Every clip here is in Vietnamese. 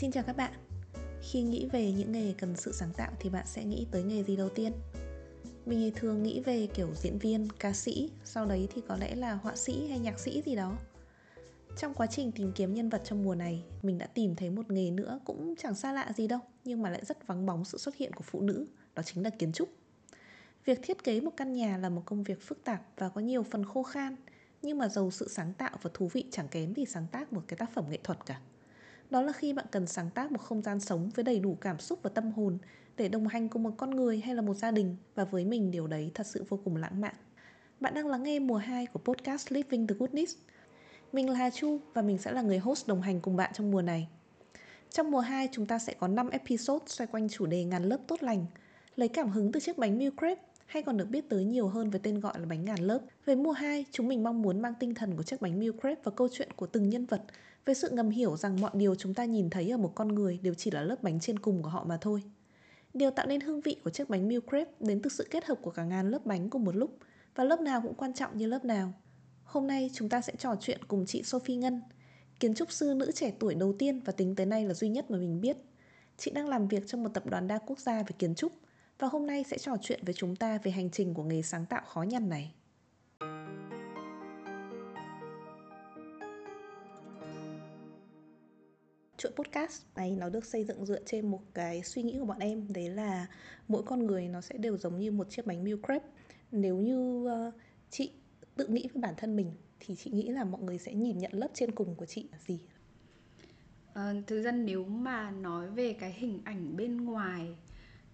Xin chào các bạn. Khi nghĩ về những nghề cần sự sáng tạo thì bạn sẽ nghĩ tới nghề gì đầu tiên? Mình thường nghĩ về kiểu diễn viên, ca sĩ, sau đấy thì có lẽ là họa sĩ hay nhạc sĩ gì đó. Trong quá trình tìm kiếm nhân vật trong mùa này, mình đã tìm thấy một nghề nữa cũng chẳng xa lạ gì đâu, nhưng mà lại rất vắng bóng sự xuất hiện của phụ nữ, đó chính là kiến trúc. Việc thiết kế một căn nhà là một công việc phức tạp và có nhiều phần khô khan, nhưng mà giàu sự sáng tạo và thú vị chẳng kém gì sáng tác một cái tác phẩm nghệ thuật cả. Đó là khi bạn cần sáng tác một không gian sống với đầy đủ cảm xúc và tâm hồn để đồng hành cùng một con người hay là một gia đình và với mình điều đấy thật sự vô cùng lãng mạn. Bạn đang lắng nghe mùa 2 của podcast Living the Goodness. Mình là Hà Chu và mình sẽ là người host đồng hành cùng bạn trong mùa này. Trong mùa 2 chúng ta sẽ có 5 episode xoay quanh chủ đề ngàn lớp tốt lành, lấy cảm hứng từ chiếc bánh meal crepe hay còn được biết tới nhiều hơn với tên gọi là bánh ngàn lớp. Về mùa 2, chúng mình mong muốn mang tinh thần của chiếc bánh meal crepe và câu chuyện của từng nhân vật với sự ngầm hiểu rằng mọi điều chúng ta nhìn thấy ở một con người đều chỉ là lớp bánh trên cùng của họ mà thôi. Điều tạo nên hương vị của chiếc bánh meal crepe đến từ sự kết hợp của cả ngàn lớp bánh cùng một lúc và lớp nào cũng quan trọng như lớp nào. Hôm nay chúng ta sẽ trò chuyện cùng chị Sophie Ngân, kiến trúc sư nữ trẻ tuổi đầu tiên và tính tới nay là duy nhất mà mình biết. Chị đang làm việc trong một tập đoàn đa quốc gia về kiến trúc và hôm nay sẽ trò chuyện với chúng ta về hành trình của nghề sáng tạo khó nhằn này. Chuỗi podcast. Này nó được xây dựng dựa trên một cái suy nghĩ của bọn em. Đấy là mỗi con người nó sẽ đều giống như một chiếc bánh meal crepe. Nếu như uh, chị tự nghĩ với bản thân mình thì chị nghĩ là mọi người sẽ nhìn nhận lớp trên cùng của chị là gì? À, thực ra nếu mà nói về cái hình ảnh bên ngoài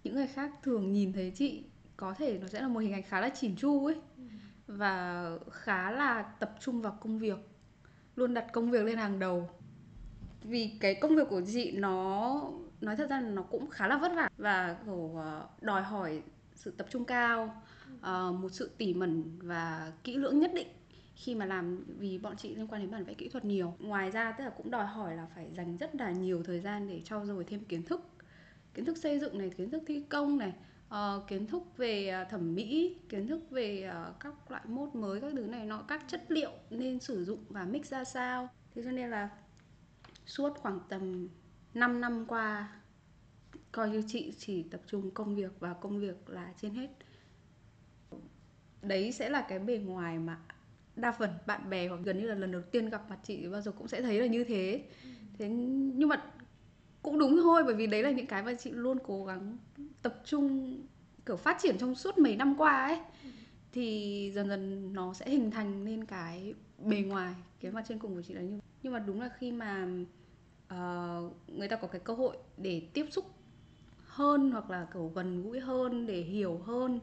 những người khác thường nhìn thấy chị có thể nó sẽ là một hình ảnh khá là chỉn chu ấy. Ừ. và khá là tập trung vào công việc luôn đặt công việc lên hàng đầu vì cái công việc của chị nó nói thật ra nó cũng khá là vất vả và kiểu ờ, đòi hỏi sự tập trung cao ờ, một sự tỉ mẩn và kỹ lưỡng nhất định khi mà làm vì bọn chị liên quan đến bản vẽ kỹ thuật nhiều. Ngoài ra tức là cũng đòi hỏi là phải dành rất là nhiều thời gian để trau dồi thêm kiến thức kiến thức xây dựng này kiến thức thi công này uh, kiến thức về thẩm mỹ kiến thức về uh, các loại mốt mới các thứ này nọ các chất liệu nên sử dụng và mix ra sao. Thế cho nên là suốt khoảng tầm 5 năm qua, coi như chị chỉ tập trung công việc và công việc là trên hết. Đấy sẽ là cái bề ngoài mà đa phần bạn bè hoặc gần như là lần đầu tiên gặp mặt chị, bao giờ cũng sẽ thấy là như thế. Thế nhưng mà cũng đúng thôi, bởi vì đấy là những cái mà chị luôn cố gắng tập trung, kiểu phát triển trong suốt mấy năm qua ấy. Thì dần dần nó sẽ hình thành nên cái bề ngoài, cái mặt trên cùng của chị là như nhưng mà đúng là khi mà uh, người ta có cái cơ hội để tiếp xúc hơn hoặc là kiểu gần gũi hơn để hiểu hơn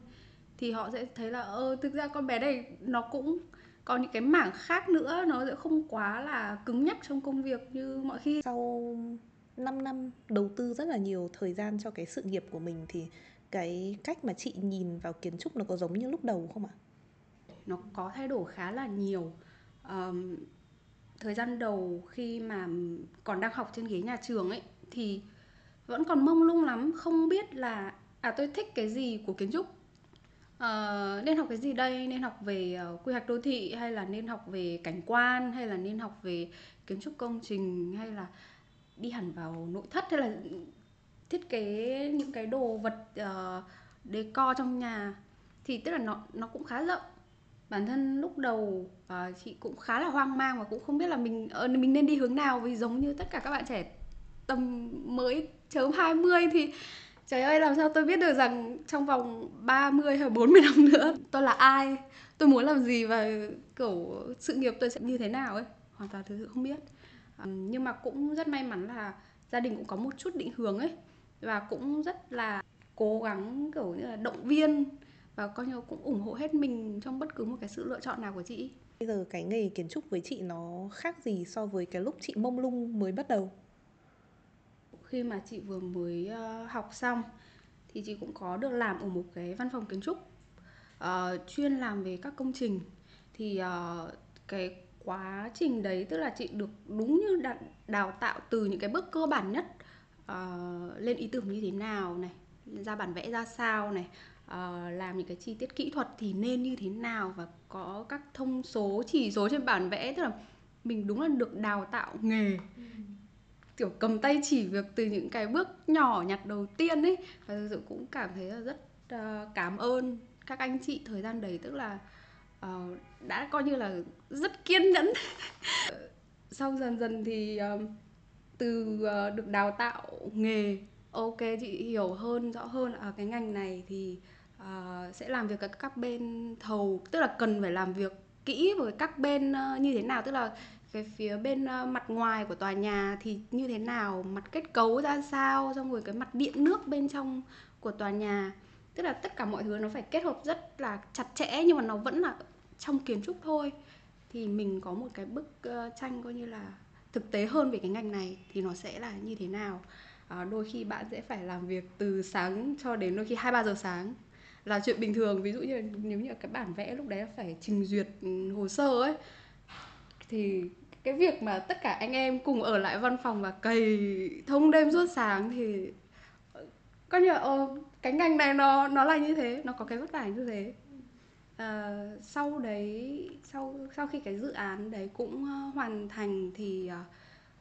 thì họ sẽ thấy là ơ thực ra con bé này nó cũng có những cái mảng khác nữa nó sẽ không quá là cứng nhắc trong công việc như mọi khi sau 5 năm đầu tư rất là nhiều thời gian cho cái sự nghiệp của mình thì cái cách mà chị nhìn vào kiến trúc nó có giống như lúc đầu không ạ? Nó có thay đổi khá là nhiều. Um, thời gian đầu khi mà còn đang học trên ghế nhà trường ấy thì vẫn còn mông lung lắm không biết là à tôi thích cái gì của kiến trúc. À, nên học cái gì đây? Nên học về ờ, quy hoạch đô thị hay là nên học về cảnh quan hay là nên học về kiến trúc công trình hay là đi hẳn vào nội thất hay là thiết kế những cái đồ vật uh, decor trong nhà? Thì tức là nó nó cũng khá rộng bản thân lúc đầu uh, chị cũng khá là hoang mang và cũng không biết là mình uh, mình nên đi hướng nào. Vì giống như tất cả các bạn trẻ tầm mới chớm 20 thì trời ơi làm sao tôi biết được rằng trong vòng 30 hay 40 năm nữa tôi là ai? Tôi muốn làm gì và kiểu sự nghiệp tôi sẽ như thế nào ấy? Hoàn toàn thực sự không biết. Uh, nhưng mà cũng rất may mắn là gia đình cũng có một chút định hướng ấy. Và cũng rất là cố gắng kiểu như là động viên và coi như cũng ủng hộ hết mình trong bất cứ một cái sự lựa chọn nào của chị. Bây giờ cái nghề kiến trúc với chị nó khác gì so với cái lúc chị mông lung mới bắt đầu? Khi mà chị vừa mới uh, học xong thì chị cũng có được làm ở một cái văn phòng kiến trúc uh, chuyên làm về các công trình. Thì uh, cái quá trình đấy tức là chị được đúng như đào, đào tạo từ những cái bước cơ bản nhất uh, lên ý tưởng như thế nào này ra bản vẽ ra sao này uh, làm những cái chi tiết kỹ thuật thì nên như thế nào và có các thông số chỉ số trên bản vẽ? Tức là mình đúng là được đào tạo nghề. Kiểu cầm tay chỉ việc từ những cái bước nhỏ nhặt đầu tiên ấy. Và thực sự cũng cảm thấy là rất uh, cảm ơn các anh chị thời gian đấy. Tức là uh, đã coi như là rất kiên nhẫn. Sau dần dần thì uh, từ uh, được đào tạo nghề ok chị hiểu hơn rõ hơn ở cái ngành này thì uh, sẽ làm việc với các bên thầu tức là cần phải làm việc kỹ với các bên uh, như thế nào? Tức là cái phía bên uh, mặt ngoài của tòa nhà thì như thế nào? Mặt kết cấu ra sao? Xong rồi cái mặt điện nước bên trong của tòa nhà. Tức là tất cả mọi thứ nó phải kết hợp rất là chặt chẽ nhưng mà nó vẫn là trong kiến trúc thôi. Thì mình có một cái bức uh, tranh coi như là thực tế hơn về cái ngành này thì nó sẽ là như thế nào. À, đôi khi bạn sẽ phải làm việc từ sáng cho đến đôi khi hai ba giờ sáng là chuyện bình thường. Ví dụ như nếu như cái bản vẽ lúc đấy phải trình duyệt ừ, hồ sơ ấy thì cái việc mà tất cả anh em cùng ở lại văn phòng và cày thông đêm suốt sáng thì ờ, có như ờ, cái ngành này nó nó là như thế nó có cái vất vả như thế. À, sau đấy sau sau khi cái dự án đấy cũng ờ, hoàn thành thì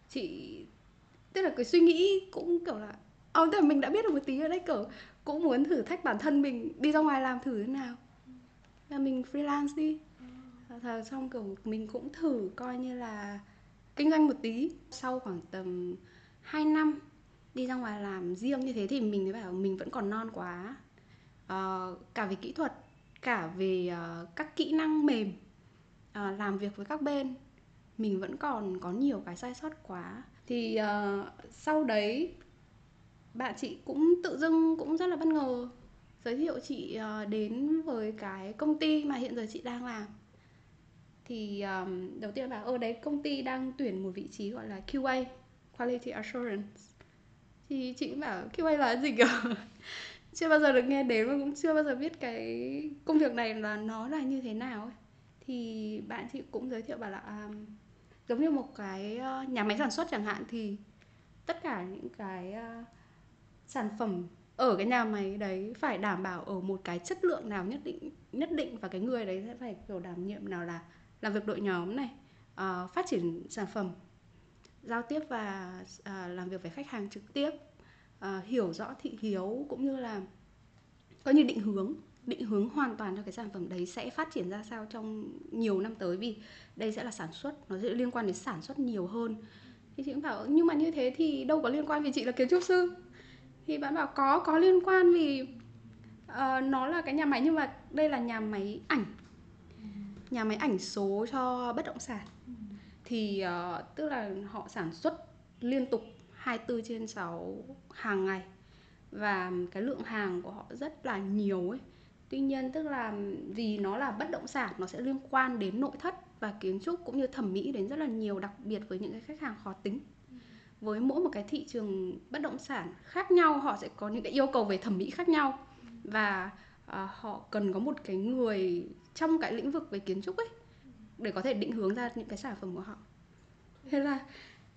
chị tức là cái suy nghĩ cũng kiểu là ờ tức là mình đã biết được một tí ở đấy kiểu cũng muốn thử thách bản thân mình đi ra ngoài làm thử thế nào. Là mình freelance đi. Ờ, Thật xong kiểu mình cũng thử coi như là kinh doanh một tí. Sau khoảng tầm 2 năm đi ra ngoài làm riêng như thế thì mình thấy bảo mình vẫn còn non quá. Uh, cả về kỹ thuật cả về uh, các kỹ năng mềm uh, làm việc với các bên mình vẫn còn có nhiều cái sai sót quá. Thì uh, sau đấy bạn chị cũng tự dưng cũng rất là bất ngờ giới thiệu chị ờ, đến với cái công ty mà hiện giờ chị đang làm. Thì um, đầu tiên là ở đấy công ty đang tuyển một vị trí gọi là QA Quality Assurance. Thì chị cũng bảo QA là gì cơ? Chưa bao giờ được nghe đến và cũng chưa bao giờ biết cái công việc này là nó là như thế nào ấy. thì bạn chị cũng giới thiệu bảo là um, giống như một cái uh, nhà máy sản xuất chẳng hạn thì tất cả những cái uh, sản phẩm ở cái nhà máy đấy phải đảm bảo ở một cái chất lượng nào nhất định nhất định và cái người đấy sẽ phải kiểu đảm nhiệm nào là làm việc đội nhóm này uh, phát triển sản phẩm giao tiếp và uh, làm việc với khách hàng trực tiếp uh, hiểu rõ thị hiếu cũng như là coi như định hướng định hướng hoàn toàn cho cái sản phẩm đấy sẽ phát triển ra sao trong nhiều năm tới vì đây sẽ là sản xuất nó sẽ liên quan đến sản xuất nhiều hơn. Thì chị cũng bảo nhưng mà như thế thì đâu có liên quan vì chị là kiến trúc sư thì bạn bảo có có liên quan vì uh, nó là cái nhà máy nhưng mà đây là nhà máy ảnh. Nhà máy ảnh số cho bất động sản. Thì uh, tức là họ sản xuất liên tục 24 trên 6 hàng ngày. Và cái lượng hàng của họ rất là nhiều ấy. Tuy nhiên tức là vì nó là bất động sản nó sẽ liên quan đến nội thất và kiến trúc cũng như thẩm mỹ đến rất là nhiều đặc biệt với những cái khách hàng khó tính với mỗi một cái thị trường bất động sản khác nhau họ sẽ có những cái yêu cầu về thẩm mỹ khác nhau. Và uh, họ cần có một cái người trong cái lĩnh vực về kiến trúc ấy để có thể định hướng ra những cái sản phẩm của họ. Thế là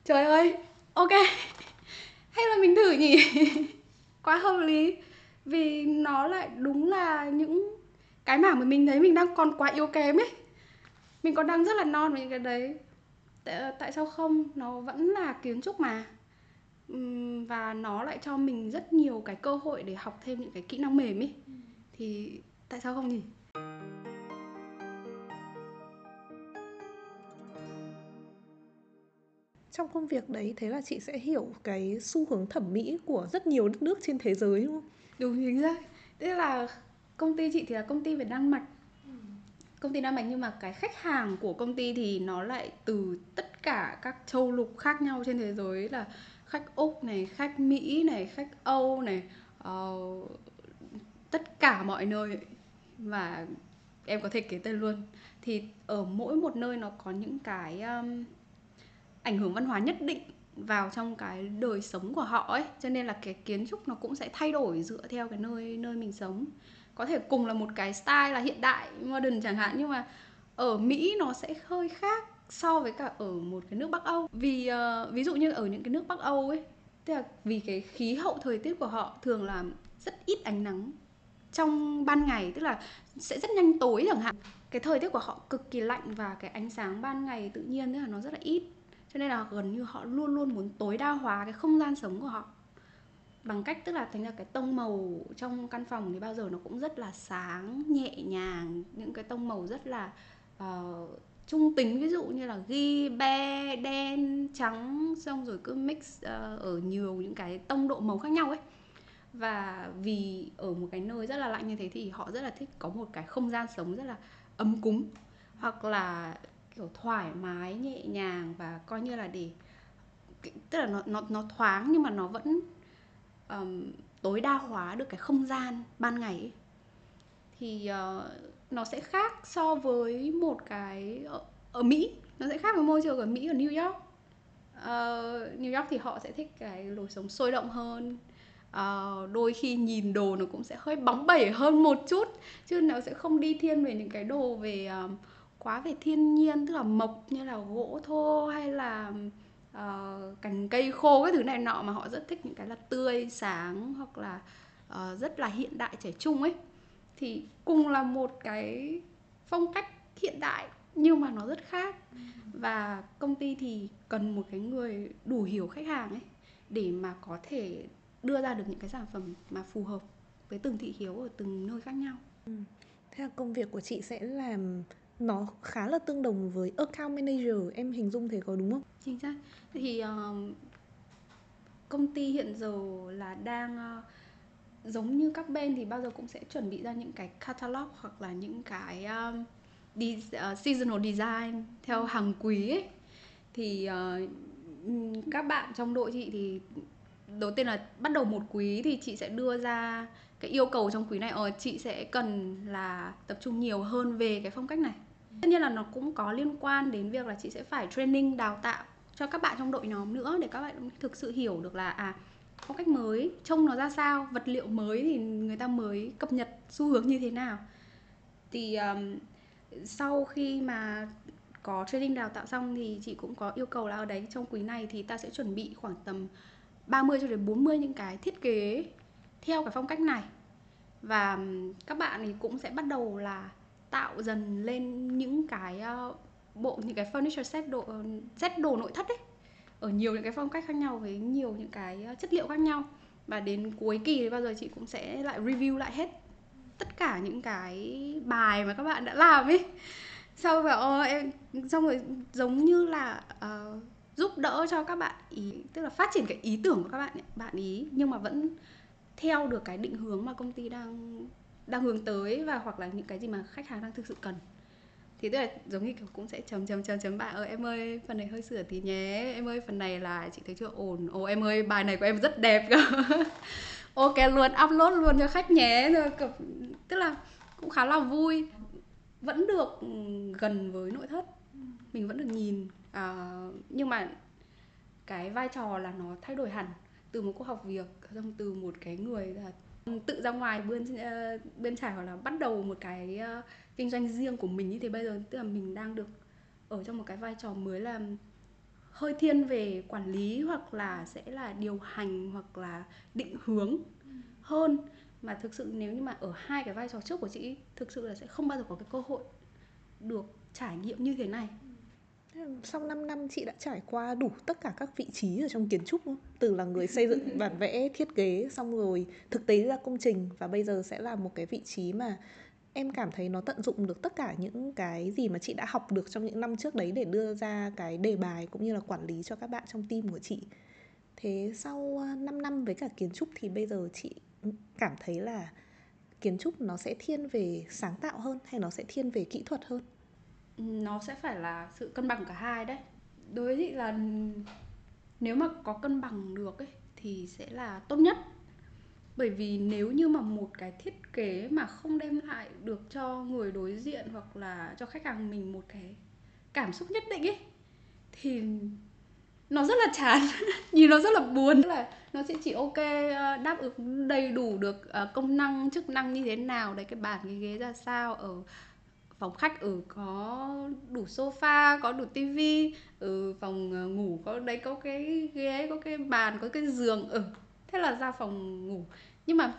trời ơi ok. Hay là mình thử nhỉ? Quá hợp lý. Vì nó lại đúng là những cái mảng mà mình thấy mình đang còn quá yếu kém ấy. Mình còn đang rất là non với những cái đấy tại, tại sao không nó vẫn là kiến trúc mà và nó lại cho mình rất nhiều cái cơ hội để học thêm những cái kỹ năng mềm ấy thì tại sao không nhỉ trong công việc đấy thế là chị sẽ hiểu cái xu hướng thẩm mỹ của rất nhiều đất nước trên thế giới đúng không? Đúng chính xác. Tức là công ty chị thì là công ty về Đan Mạch. Công ty Đan Mạch nhưng mà cái khách hàng của công ty thì nó lại từ tất cả các châu lục khác nhau trên thế giới là khách Úc này, khách Mỹ này, khách Âu này, uh, tất cả mọi nơi. Và em có thể kể tên luôn. Thì ở mỗi một nơi nó có những cái um, ảnh hưởng văn hóa nhất định vào trong cái đời sống của họ ấy. Cho nên là cái kiến trúc nó cũng sẽ thay đổi dựa theo cái nơi nơi mình sống có thể cùng là một cái style là hiện đại modern chẳng hạn nhưng mà ở Mỹ nó sẽ hơi khác so với cả ở một cái nước Bắc Âu. Vì uh, ví dụ như ở những cái nước Bắc Âu ấy tức là vì cái khí hậu thời tiết của họ thường là rất ít ánh nắng trong ban ngày tức là sẽ rất nhanh tối chẳng hạn. Cái thời tiết của họ cực kỳ lạnh và cái ánh sáng ban ngày tự nhiên tức là nó rất là ít. Cho nên là gần như họ luôn luôn muốn tối đa hóa cái không gian sống của họ bằng cách tức là thành ra cái tông màu trong căn phòng thì bao giờ nó cũng rất là sáng nhẹ nhàng. Những cái tông màu rất là uh, trung tính. Ví dụ như là ghi be đen trắng xong rồi cứ mix uh, ở nhiều những cái tông độ màu khác nhau ấy. Và vì ở một cái nơi rất là lạnh như thế thì họ rất là thích có một cái không gian sống rất là ấm cúng. Hoặc là kiểu thoải mái nhẹ nhàng và coi như là để tức là nó nó nó thoáng nhưng mà nó vẫn um, tối đa hóa được cái không gian ban ngày ấy. thì uh, nó sẽ khác so với một cái ở, ở Mỹ nó sẽ khác với môi trường ở Mỹ ở New York uh, New York thì họ sẽ thích cái lối sống sôi động hơn uh, đôi khi nhìn đồ nó cũng sẽ hơi bóng bẩy hơn một chút chứ nó sẽ không đi thiên về những cái đồ về uh, quá về thiên nhiên tức là mộc như là gỗ thô hay là uh, cành cây khô cái thứ này nọ mà họ rất thích những cái là tươi sáng hoặc là uh, rất là hiện đại trẻ trung ấy thì cùng là một cái phong cách hiện đại nhưng mà nó rất khác và công ty thì cần một cái người đủ hiểu khách hàng ấy để mà có thể đưa ra được những cái sản phẩm mà phù hợp với từng thị hiếu ở từng nơi khác nhau. Ừ. Thế là công việc của chị sẽ làm nó khá là tương đồng với account manager em hình dung thế có đúng không? Chính xác. Thì uh, công ty hiện giờ là đang uh, giống như các bên thì bao giờ cũng sẽ chuẩn bị ra những cái catalog hoặc là những cái um, đi, uh, seasonal design theo ừ. hàng quý ấy. thì uh, các bạn trong đội chị thì đầu tiên là bắt đầu một quý thì chị sẽ đưa ra cái yêu cầu trong quý này ờ chị sẽ cần là tập trung nhiều hơn về cái phong cách này. Tất nhiên là nó cũng có liên quan đến việc là chị sẽ phải training đào tạo cho các bạn trong đội nhóm nữa để các bạn thực sự hiểu được là à phong cách mới trông nó ra sao vật liệu mới thì người ta mới cập nhật xu hướng như thế nào. Thì um, sau khi mà có training đào tạo xong thì chị cũng có yêu cầu là ở đấy trong quý này thì ta sẽ chuẩn bị khoảng tầm 30 cho đến 40 những cái thiết kế theo cái phong cách này. Và các bạn thì cũng sẽ bắt đầu là tạo dần lên những cái ờ, bộ những cái furniture set đồ ờ, set đồ nội thất ấy ở nhiều những cái phong cách khác nhau với nhiều những cái ờ, chất liệu khác nhau. Và đến cuối kỳ thì bao giờ chị cũng sẽ lại review lại hết tất cả những cái bài mà các bạn đã làm ấy. Sau và ờ, em xong rồi giống như là uh, giúp đỡ cho các bạn ý tức là phát triển cái ý tưởng của các bạn bạn ý nhưng mà vẫn theo được cái định hướng mà công ty đang đang hướng tới và hoặc là những cái gì mà khách hàng đang thực sự cần. Thì tức là giống như kiểu cũng sẽ chấm chấm chấm chấm bạn ơi em ơi phần này hơi sửa tí nhé em ơi phần này là chị thấy chưa ổn. Ồ em ơi bài này của em rất đẹp. Cơ ok luôn upload luôn cho khách nhé. Rồi tức là cũng khá là vui. Vẫn được ừ, gần với nội thất. Mình vẫn được nhìn. À, nhưng mà cái vai trò là nó thay đổi hẳn từ một cô học việc, xong từ một cái người là tự ra ngoài bươn bên bươn trải hoặc là bắt đầu một cái ờ, kinh doanh riêng của mình như thế bây giờ. Tức là mình đang được ở trong một cái vai trò mới là hơi thiên về quản lý hoặc là sẽ là điều hành hoặc là định hướng hơn. Mà thực sự nếu như mà ở hai cái vai trò trước của chị thực sự là sẽ không bao giờ có cái cơ hội được trải nghiệm như thế này sau 5 năm chị đã trải qua đủ tất cả các vị trí ở trong kiến trúc không? Từ là người xây dựng bản vẽ, thiết kế xong rồi thực tế ra công trình và bây giờ sẽ là một cái vị trí mà em cảm thấy nó tận dụng được tất cả những cái gì mà chị đã học được trong những năm trước đấy để đưa ra cái đề bài cũng như là quản lý cho các bạn trong team của chị. Thế sau ờ, 5 năm với cả kiến trúc thì bây giờ chị cảm thấy là kiến trúc nó sẽ thiên về sáng tạo hơn hay nó sẽ thiên về kỹ thuật hơn? Nó sẽ phải là sự cân bằng cả hai đấy. Đối với chị là nếu mà có cân bằng được ấy, thì sẽ là tốt nhất. Bởi vì nếu như mà một cái thiết kế mà không đem lại được cho người đối diện hoặc là cho khách hàng mình một cái cảm xúc nhất định ấy, thì nó rất là chán. Nhìn nó rất là buồn. Là nó sẽ chỉ ok ờ, đáp ứng đầy đủ được ờ, công năng, chức năng như thế nào, đấy, cái bàn, cái ghế ra sao, ở phòng khách ở ừ, có đủ sofa có đủ tivi ở ừ, phòng ờ, ngủ có đấy có cái ghế có cái bàn có cái giường ở ừ. thế là ra phòng ngủ nhưng mà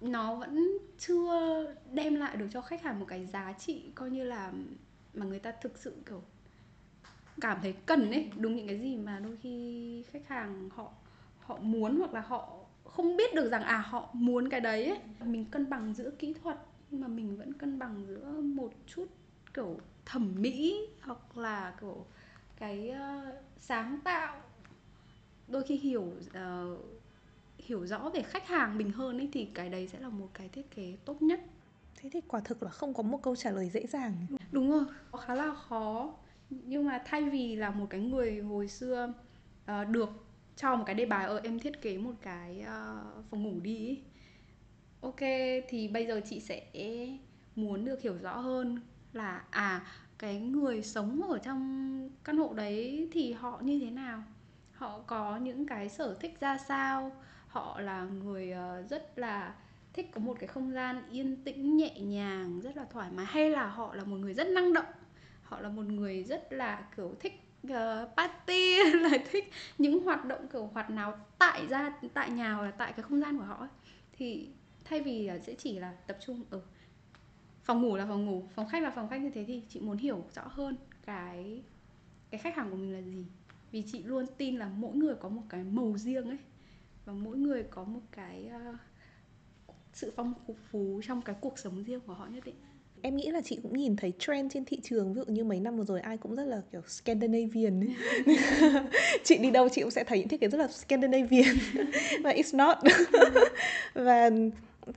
nó vẫn chưa đem lại được cho khách hàng một cái giá trị coi như là mà người ta thực sự kiểu cảm thấy cần ấy đúng những cái gì mà đôi khi khách hàng họ họ muốn hoặc là họ không biết được rằng à họ muốn cái đấy ấy. mình cân bằng giữa kỹ thuật mà mình vẫn cân bằng giữa một chút kiểu thẩm mỹ hoặc là kiểu cái uh, sáng tạo. Đôi khi hiểu uh, hiểu rõ về khách hàng mình hơn ấy thì cái đấy sẽ là một cái thiết kế tốt nhất. Thế thì quả thực là không có một câu trả lời dễ dàng. Đúng rồi khá là khó. Nhưng mà thay vì là một cái người hồi xưa uh, được cho một cái đề bài ở em thiết kế một cái uh, phòng ngủ đi ý ok thì bây giờ chị sẽ muốn được hiểu rõ hơn là à cái người sống ở trong căn hộ đấy thì họ như thế nào? Họ có những cái sở thích ra sao? Họ là người ờ, rất là thích có một cái không gian yên tĩnh nhẹ nhàng rất là thoải mái hay là họ là một người rất năng động? Họ là một người rất là kiểu thích uh, party là thích những hoạt động kiểu hoạt nào tại ra tại nhà hoặc là tại cái không gian của họ ấy. thì thay vì ờ, sẽ chỉ là tập trung ở phòng ngủ là phòng ngủ phòng khách là phòng khách như thế thì chị muốn hiểu rõ hơn cái cái khách hàng của mình là gì. Vì chị luôn tin là mỗi người có một cái màu riêng ấy và mỗi người có một cái uh, sự phong phú trong cái cuộc sống riêng của họ nhất định. Em nghĩ là chị cũng nhìn thấy trend trên thị trường ví dụ như mấy năm vừa rồi ai cũng rất là kiểu Scandinavian ấy. chị đi đâu chị cũng sẽ thấy những thiết kế rất là Scandinavian. Và it's not. Và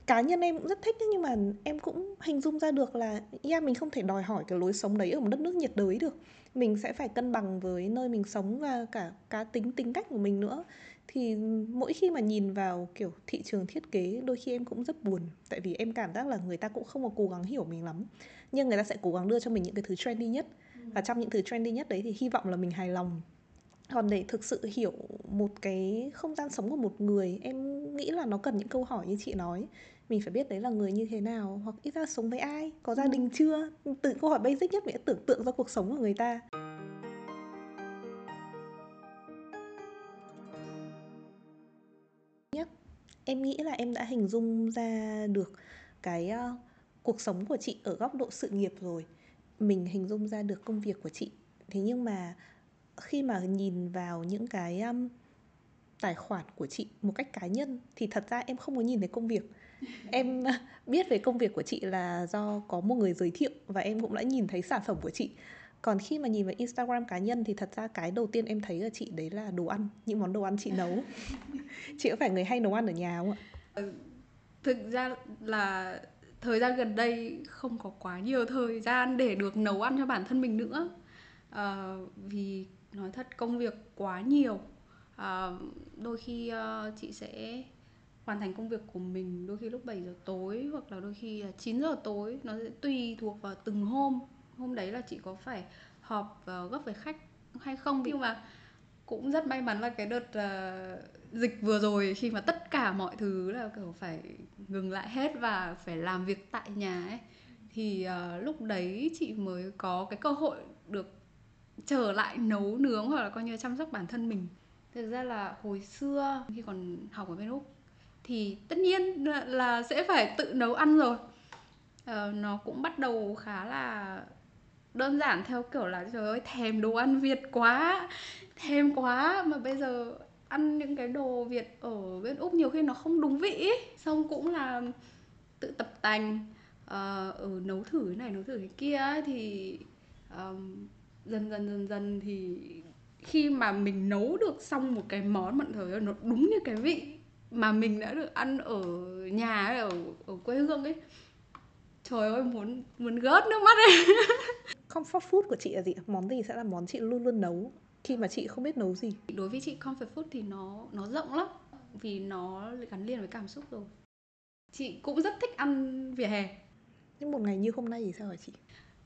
cá nhân em cũng rất thích nhưng mà em cũng hình dung ra được là yeah, mình không thể đòi hỏi cái lối sống đấy ở một đất nước nhiệt đới được. Mình sẽ phải cân bằng với nơi mình sống và cả cá tính tính cách của mình nữa. Thì mỗi khi mà nhìn vào kiểu thị trường thiết kế đôi khi em cũng rất buồn. Tại vì em cảm giác là người ta cũng không có cố gắng hiểu mình lắm. Nhưng người ta sẽ cố gắng đưa cho mình những cái thứ trendy nhất. Và trong những thứ trendy nhất đấy thì hy vọng là mình hài lòng còn để thực sự hiểu một cái không gian sống của một người. Em nghĩ là nó cần những câu hỏi như chị nói. Mình phải biết đấy là người như thế nào hoặc ít ra sống với ai có gia đình chưa? Từ câu hỏi basic nhất mình đã tưởng tượng ra cuộc sống của người ta. Em nghĩ là em đã hình dung ra được cái uh, cuộc sống của chị ở góc độ sự nghiệp rồi. Mình hình dung ra được công việc của chị. Thế nhưng mà khi mà nhìn vào những cái um, tài khoản của chị một cách cá nhân thì thật ra em không có nhìn thấy công việc. Em biết về công việc của chị là do có một người giới thiệu và em cũng đã nhìn thấy sản phẩm của chị. Còn khi mà nhìn vào Instagram cá nhân thì thật ra cái đầu tiên em thấy ở chị đấy là đồ ăn những món đồ ăn chị nấu. Chị có phải người hay nấu ăn ở nhà không ạ? Ừ, thực ra là thời gian gần đây không có quá nhiều thời gian để được nấu ăn cho bản thân mình nữa. À, vì nói thật công việc quá nhiều. À, đôi khi uh, chị sẽ hoàn thành công việc của mình đôi khi lúc 7 giờ tối hoặc là đôi khi là 9 giờ tối. Nó sẽ tùy thuộc vào từng hôm. Hôm đấy là chị có phải họp uh, gấp với khách hay không? Nhưng mà cũng rất may mắn là cái đợt uh, dịch vừa rồi khi mà tất cả mọi thứ là kiểu phải ngừng lại hết và phải làm việc tại nhà ấy thì uh, lúc đấy chị mới có cái cơ hội được trở lại nấu nướng hoặc là coi như chăm sóc bản thân mình. Thực ra là hồi xưa khi còn học ở bên úc thì tất nhiên là sẽ phải tự nấu ăn rồi. Ờ, nó cũng bắt đầu khá là đơn giản theo kiểu là trời ơi thèm đồ ăn việt quá thèm quá. Mà bây giờ ăn những cái đồ việt ở bên úc nhiều khi nó không đúng vị ấy. xong cũng là tự tập tành uh, ở nấu thử cái này nấu thử cái kia ấy, thì um, dần dần dần dần thì khi mà mình nấu được xong một cái món mà thời nó đúng như cái vị mà mình đã được ăn ở nhà ở ở quê hương ấy trời ơi muốn muốn gớt nước mắt ấy. Comfort food của chị là gì? Món gì sẽ là món chị luôn luôn nấu khi mà chị không biết nấu gì? Đối với chị comfort food thì nó nó rộng lắm vì nó gắn liền với cảm xúc rồi. Chị cũng rất thích ăn vỉa hè. Nhưng một ngày như hôm nay thì sao hả chị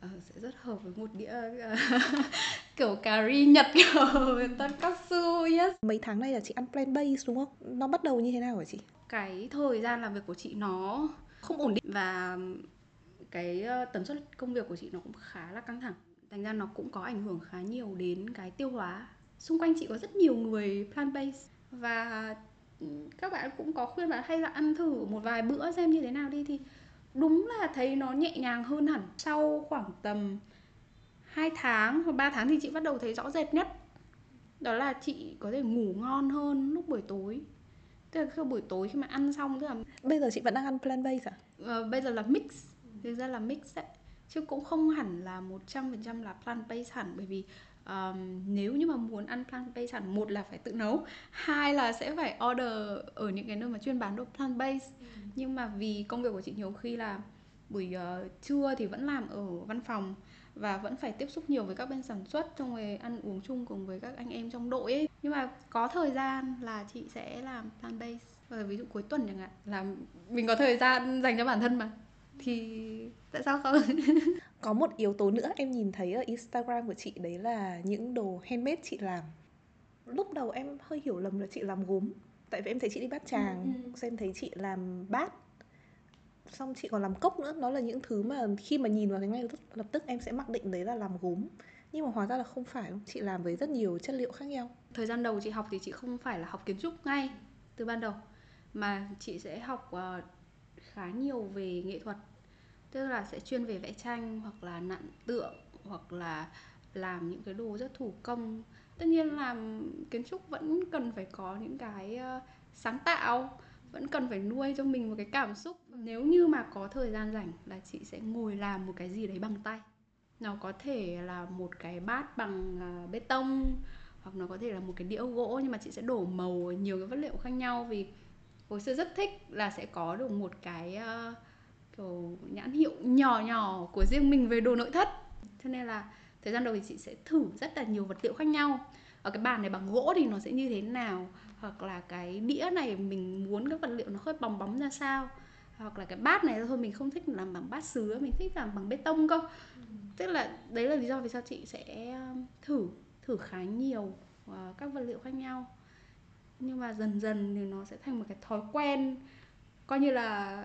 ờ, sẽ rất hợp với một đĩa kiểu cà ri nhật kiểu tonkatsu yes. Mấy tháng nay là chị ăn plant based đúng không? Nó bắt đầu như thế nào hả chị? Cái thời gian làm việc của chị nó không ổn định và cái ờ, tần suất công việc của chị nó cũng khá là căng thẳng. Thành ra nó cũng có ảnh hưởng khá nhiều đến cái tiêu hóa. Xung quanh chị có rất nhiều người plant based và ừ, các bạn cũng có khuyên bạn hay là ăn thử một vài bữa xem như thế nào đi. Thì đúng là thấy nó nhẹ nhàng hơn hẳn sau khoảng tầm 2 tháng hoặc 3 tháng thì chị bắt đầu thấy rõ rệt nhất. Đó là chị có thể ngủ ngon hơn lúc buổi tối. Tức là khi buổi tối khi mà ăn xong tức là bây giờ chị vẫn đang ăn plant based à? Uh, bây giờ là mix. Thực ra là mix đấy. Chứ cũng không hẳn là 100% là plant based hẳn bởi vì um, nếu như mà muốn ăn plant based hẳn một là phải tự nấu hai là sẽ phải order ở những cái nơi mà chuyên bán đồ plant based ừ. nhưng mà vì công việc của chị nhiều khi là buổi uh, trưa thì vẫn làm ở văn phòng và vẫn phải tiếp xúc nhiều với các bên sản xuất trong rồi ăn uống chung cùng với các anh em trong đội ấy. Nhưng mà có thời gian là chị sẽ làm plant based và ví dụ cuối tuần chẳng hạn là mình có thời gian dành cho bản thân mà thì tại sao không? Có một yếu tố nữa em nhìn thấy ở instagram của chị đấy là những đồ handmade chị làm. Lúc đầu em hơi hiểu lầm là chị làm gốm. Tại vì em thấy chị đi bát tràng ừ, ừ. xem thấy chị làm bát. Xong chị còn làm cốc nữa. Nó là những thứ mà khi mà nhìn vào cái ngay lập tức em sẽ mặc định đấy là làm gốm. Nhưng mà hóa ra là không phải. Chị làm với rất nhiều chất liệu khác nhau. Thời gian đầu chị học thì chị không phải là học kiến trúc ngay từ ban đầu. Mà chị sẽ học uh, khá nhiều về nghệ thuật. Tức là sẽ chuyên về vẽ tranh hoặc là nặn tượng hoặc là làm những cái đồ rất thủ công. Tất nhiên làm kiến trúc vẫn cần phải có những cái uh, sáng tạo vẫn cần phải nuôi cho mình một cái cảm xúc. Nếu như mà có thời gian rảnh là chị sẽ ngồi làm một cái gì đấy bằng tay. Nó có thể là một cái bát bằng uh, bê tông hoặc nó có thể là một cái đĩa gỗ nhưng mà chị sẽ đổ màu nhiều cái vật liệu khác nhau vì hồi xưa rất thích là sẽ có được một cái uh, kiểu nhãn hiệu nhỏ nhỏ của riêng mình về đồ nội thất. Cho nên là thời gian đầu thì chị sẽ thử rất là nhiều vật liệu khác nhau. Ở cái bàn này bằng gỗ thì nó sẽ như thế nào? Hoặc là cái đĩa này mình muốn cái vật liệu nó hơi bóng bóng ra sao? Hoặc là cái bát này thôi mình không thích làm bằng bát sứ mình thích làm bằng bê tông cơ. Ừ. tức là đấy là lý do vì sao chị sẽ um, thử thử khá nhiều uh, các vật liệu khác nhau nhưng mà dần dần thì nó sẽ thành một cái thói quen coi như là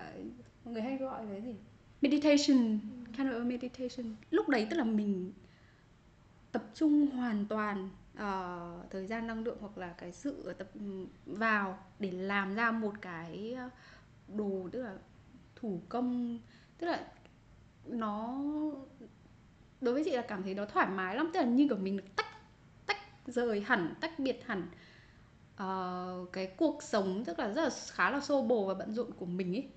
mọi người hay gọi là gì? Meditation kind of a meditation. Lúc đấy tức là mình tập trung hoàn toàn uh, thời gian năng lượng hoặc là cái sự tập vào để làm ra một cái ờ, đồ tức là thủ công. Tức là nó đối với chị là cảm thấy nó thoải mái lắm. Tức là như kiểu mình được tách tách rời hẳn tách biệt hẳn uh, cái cuộc sống tức là rất là khá là xô bồ và bận rộn của mình ấy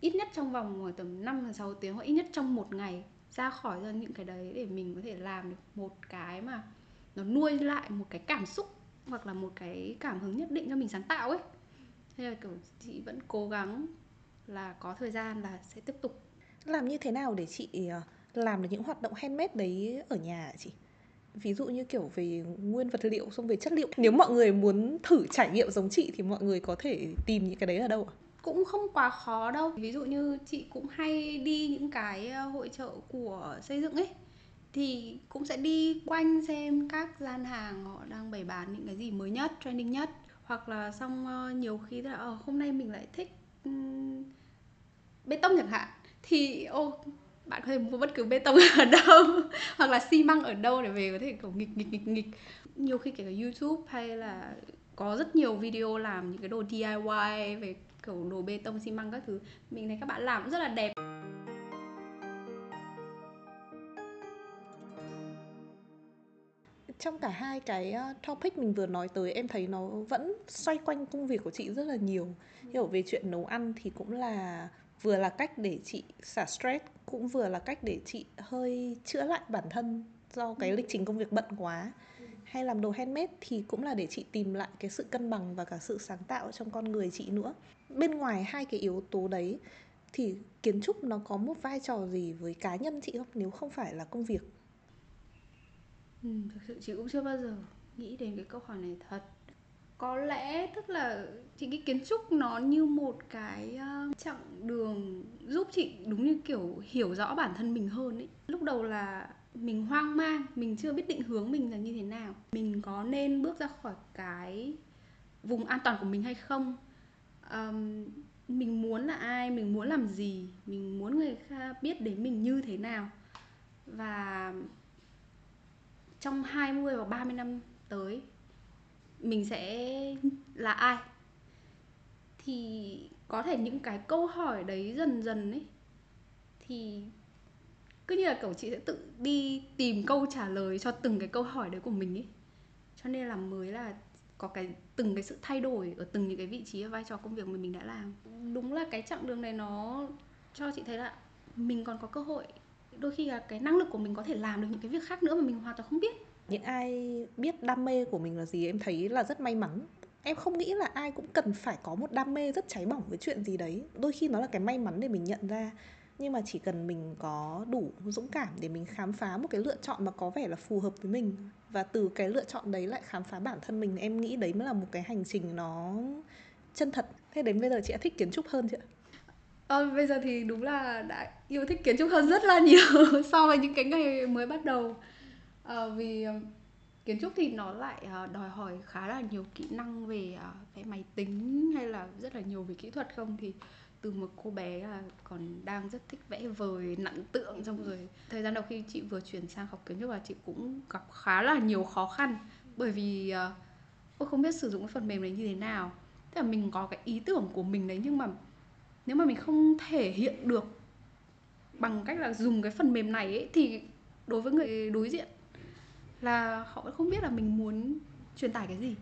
ít nhất trong vòng tầm 5 6 tiếng hoặc ít nhất trong một ngày ra khỏi ra những cái đấy để mình có thể làm được một cái mà nó nuôi lại một cái cảm xúc hoặc là một cái cảm hứng nhất định cho mình sáng tạo ấy. Thế là kiểu chị vẫn cố gắng là có thời gian là sẽ tiếp tục. Làm như thế nào để chị ờ, làm được những hoạt động handmade đấy ở nhà chị? Ví dụ như kiểu về nguyên vật liệu xong về chất liệu. Nếu mọi người muốn thử trải nghiệm giống chị thì mọi người có thể tìm những cái đấy ở đâu ạ? Cũng không quá khó đâu. Ví dụ như chị cũng hay đi những cái ờ, hội trợ của xây dựng ấy. Thì cũng sẽ đi quanh xem các gian hàng họ đang bày bán những cái gì mới nhất trending nhất. Hoặc là xong ờ, nhiều khi là ờ, hôm nay mình lại thích um, bê tông chẳng hạn. Thì ô bạn có thể mua bất cứ bê tông ở đâu, hoặc là xi măng ở đâu để về có thể, kiểu, nghịch nghịch nghịch nghịch. Nhiều khi kể cả youtube hay là có rất nhiều video làm những cái đồ DIY về, kiểu, đồ bê tông, xi măng các thứ. Mình thấy các bạn làm cũng rất là đẹp. Trong cả hai cái ờ, topic mình vừa nói tới, em thấy nó vẫn xoay quanh công việc của chị rất là nhiều. Hiểu về chuyện nấu ăn thì cũng là, vừa là cách để chị xả stress cũng vừa là cách để chị hơi chữa lại bản thân do cái lịch trình công việc bận quá. Hay làm đồ handmade thì cũng là để chị tìm lại cái sự cân bằng và cả sự sáng tạo trong con người chị nữa. Bên ngoài hai cái yếu tố đấy thì kiến trúc nó có một vai trò gì với cá nhân chị không? Nếu không phải là công việc. Ừ, thực sự chị cũng chưa bao giờ nghĩ đến cái câu hỏi này thật có lẽ tức là chị cái kiến trúc nó như một cái uh, chặng đường giúp chị đúng như kiểu hiểu rõ bản thân mình hơn ấy. Lúc đầu là mình hoang mang mình chưa biết định hướng mình là như thế nào. Mình có nên bước ra khỏi cái vùng an toàn của mình hay không? Um, mình muốn là ai? Mình muốn làm gì? Mình muốn người khác biết đến mình như thế nào? Và trong 20 và 30 năm tới mình sẽ là ai? Thì có thể những cái câu hỏi đấy dần dần ấy, thì cứ như là cậu chị sẽ tự đi tìm câu trả lời cho từng cái câu hỏi đấy của mình ấy. Cho nên là mới là có cái từng cái sự thay đổi ở từng những cái vị trí và vai trò công việc mà mình đã làm. Đúng là cái chặng đường này nó cho chị thấy là mình còn có cơ hội. Đôi khi là cái năng lực của mình có thể làm được những cái việc khác nữa mà mình hoàn toàn không biết những ai biết đam mê của mình là gì em thấy là rất may mắn. Em không nghĩ là ai cũng cần phải có một đam mê rất cháy bỏng với chuyện gì đấy. Đôi khi nó là cái may mắn để mình nhận ra. Nhưng mà chỉ cần mình có đủ dũng cảm để mình khám phá một cái lựa chọn mà có vẻ là phù hợp với mình. Và từ cái lựa chọn đấy lại khám phá bản thân mình em nghĩ đấy mới là một cái hành trình nó chân thật. Thế đến bây giờ chị đã thích kiến trúc hơn chưa? Ờ, bây giờ thì đúng là đã yêu thích kiến trúc hơn rất là nhiều so với những cái ngày mới bắt đầu ờ, vì ờ, kiến trúc thì nó lại ờ, đòi hỏi khá là nhiều kỹ năng về ờ, về máy tính hay là rất là nhiều về kỹ thuật không? Thì từ một cô bé là còn đang rất thích vẽ vời nặng tượng xong rồi thời gian đầu khi chị vừa chuyển sang học kiến trúc là chị cũng gặp khá là nhiều khó khăn. Bởi vì ờ, ôi, không biết sử dụng cái phần mềm đấy như thế nào. Tức là mình có cái ý tưởng của mình đấy nhưng mà nếu mà mình không thể hiện được bằng cách là dùng cái phần mềm này ấy, thì đối với người đối diện là họ vẫn không biết là mình muốn truyền tải cái gì.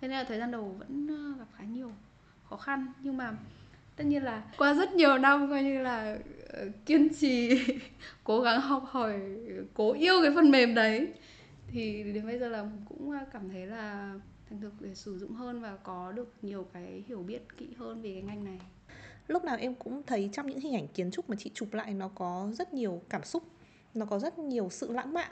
Thế nên là thời gian đầu vẫn ờ, gặp khá nhiều khó khăn. Nhưng mà tất nhiên là qua rất nhiều năm coi như là ờ, kiên trì, cố gắng học hỏi, cố yêu cái phần mềm đấy, thì đến bây giờ là cũng ờ, cảm thấy là thành thực để sử dụng hơn và có được nhiều cái hiểu biết kỹ hơn về cái ngành này. Lúc nào em cũng thấy trong những hình ảnh kiến trúc mà chị chụp lại nó có rất nhiều cảm xúc, nó có rất nhiều sự lãng mạn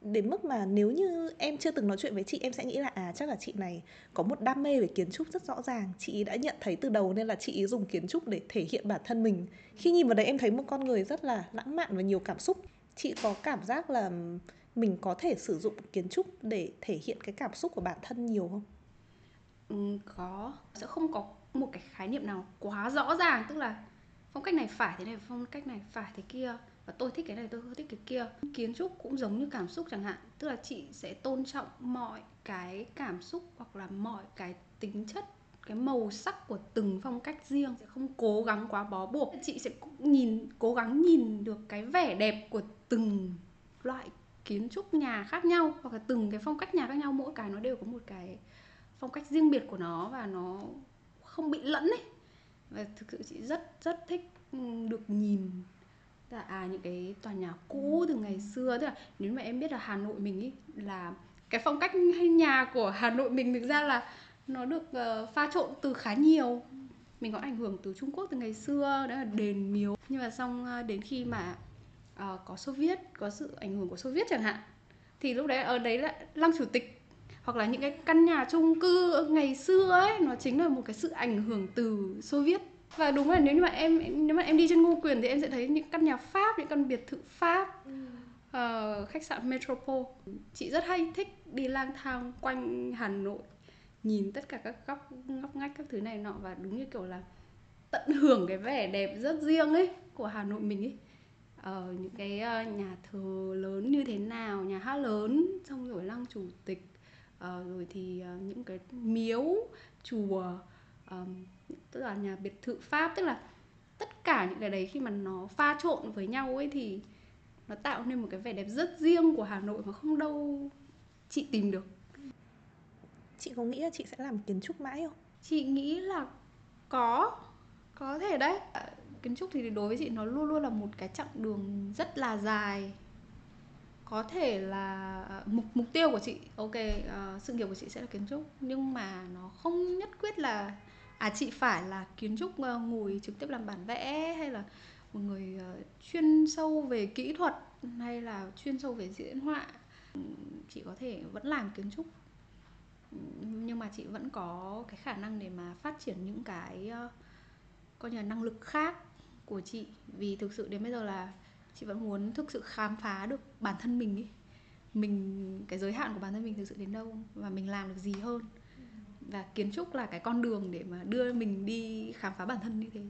đến mức mà nếu như em chưa từng nói chuyện với chị em sẽ nghĩ là à chắc là chị này có một đam mê về kiến trúc rất rõ ràng. Chị đã nhận thấy từ đầu nên là chị dùng kiến trúc để thể hiện bản thân mình. Khi nhìn vào đấy em thấy một con người rất là lãng mạn và nhiều cảm xúc. Chị có cảm giác là mình có thể sử dụng kiến trúc để thể hiện cái cảm xúc của bản thân nhiều không? Ừ, có. Sẽ không có một cái khái niệm nào quá rõ ràng. Tức là phong cách này phải thế này phong cách này phải thế kia và tôi thích cái này, tôi không thích cái kia. Kiến trúc cũng giống như cảm xúc chẳng hạn. Tức là chị sẽ tôn trọng mọi cái cảm xúc hoặc là mọi cái tính chất, cái màu sắc của từng phong cách riêng. Sẽ không cố gắng quá bó buộc. Chị sẽ nhìn, cố gắng nhìn được cái vẻ đẹp của từng loại kiến trúc nhà khác nhau hoặc là từng cái phong cách nhà khác nhau. Mỗi cái nó đều có một cái phong cách riêng biệt của nó và nó không bị lẫn ấy. Và thực sự chị rất rất thích ừ, được nhìn là à những cái tòa nhà cũ từ ngày xưa tức là nếu mà em biết là Hà Nội mình ý là cái phong cách hay nhà của Hà Nội mình thực ra là nó được uh, pha trộn từ khá nhiều. Mình có ảnh hưởng từ Trung Quốc từ ngày xưa đó là đền miếu. Nhưng mà xong uh, đến khi mà uh, có Xô Viết có sự ảnh hưởng của Xô Viết chẳng hạn thì lúc đấy ở đấy là lăng chủ tịch. Hoặc là những cái căn nhà chung cư ngày xưa ấy nó chính là một cái sự ảnh hưởng từ Xô Viết và đúng là nếu như mà em nếu mà em đi trên Ngô Quyền thì em sẽ thấy những căn nhà Pháp những căn biệt thự Pháp uh, khách sạn Metropole. Chị rất hay thích đi lang thang quanh Hà Nội nhìn tất cả các góc ngóc ngách các thứ này nọ và đúng như kiểu là tận hưởng cái vẻ đẹp rất riêng ấy của Hà Nội mình ấy. Ờ, những cái uh, nhà thờ lớn như thế nào nhà hát lớn xong rồi lăng chủ tịch uh, rồi thì uh, những cái miếu chùa um, tức là nhà biệt thự pháp tức là tất cả những cái đấy khi mà nó pha trộn với nhau ấy thì nó tạo nên một cái vẻ đẹp rất riêng của Hà Nội mà không đâu chị tìm được. Chị có nghĩ là chị sẽ làm kiến trúc mãi không? Chị nghĩ là có có thể đấy. Kiến trúc thì đối với chị nó luôn luôn là một cái chặng đường rất là dài. Có thể là à, mục mục tiêu của chị ok uh, sự nghiệp của chị sẽ là kiến trúc nhưng mà nó không nhất quyết là à chị phải là kiến trúc ờ, ngồi trực tiếp làm bản vẽ hay là một người ờ, chuyên sâu về kỹ thuật hay là chuyên sâu về diễn họa? Chị có thể vẫn làm kiến trúc, nhưng mà chị vẫn có cái khả năng để mà phát triển những cái ờ, coi như là năng lực khác của chị. Vì thực sự đến bây giờ là chị vẫn muốn thực sự khám phá được bản thân mình ý. Mình, cái giới hạn của bản thân mình thực sự đến đâu và mình làm được gì hơn và kiến trúc là cái con đường để mà đưa mình đi khám phá bản thân như thế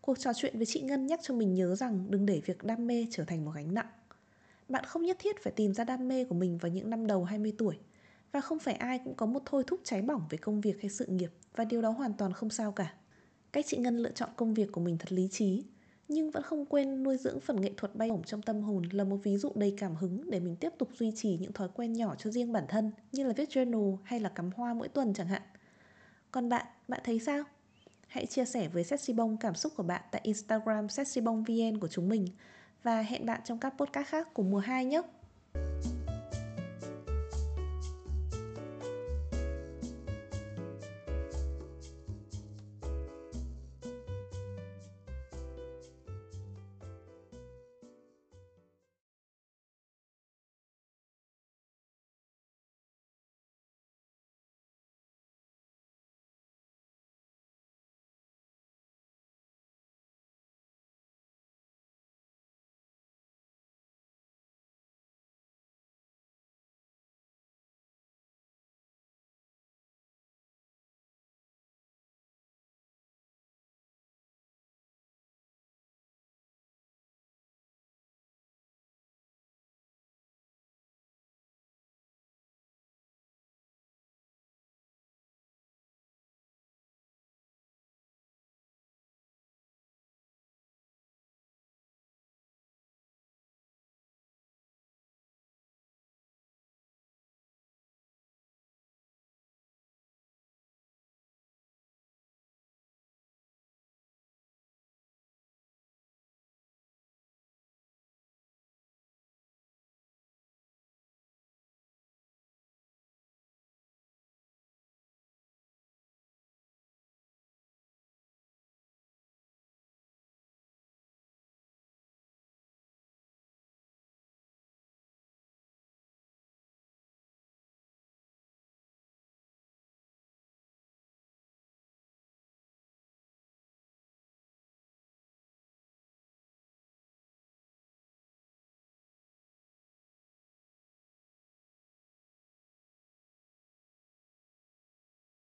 Cuộc trò chuyện với chị Ngân nhắc cho mình nhớ rằng đừng để việc đam mê trở thành một gánh nặng. Bạn không nhất thiết phải tìm ra đam mê của mình vào những năm đầu 20 tuổi. và không phải ai cũng có một thôi thúc cháy bỏng về công việc hay sự nghiệp và điều đó hoàn toàn không sao cả. Cách chị Ngân lựa chọn công việc của mình thật lý trí, nhưng vẫn không quên nuôi dưỡng phần nghệ thuật bay bổng trong tâm hồn là một ví dụ đầy cảm hứng để mình tiếp tục duy trì những thói quen nhỏ cho riêng bản thân như là viết journal hay là cắm hoa mỗi tuần chẳng hạn. Còn bạn, bạn thấy sao? Hãy chia sẻ với Sexy Bông cảm xúc của bạn tại Instagram Sexy Bông VN của chúng mình và hẹn bạn trong các podcast khác của mùa 2 nhé.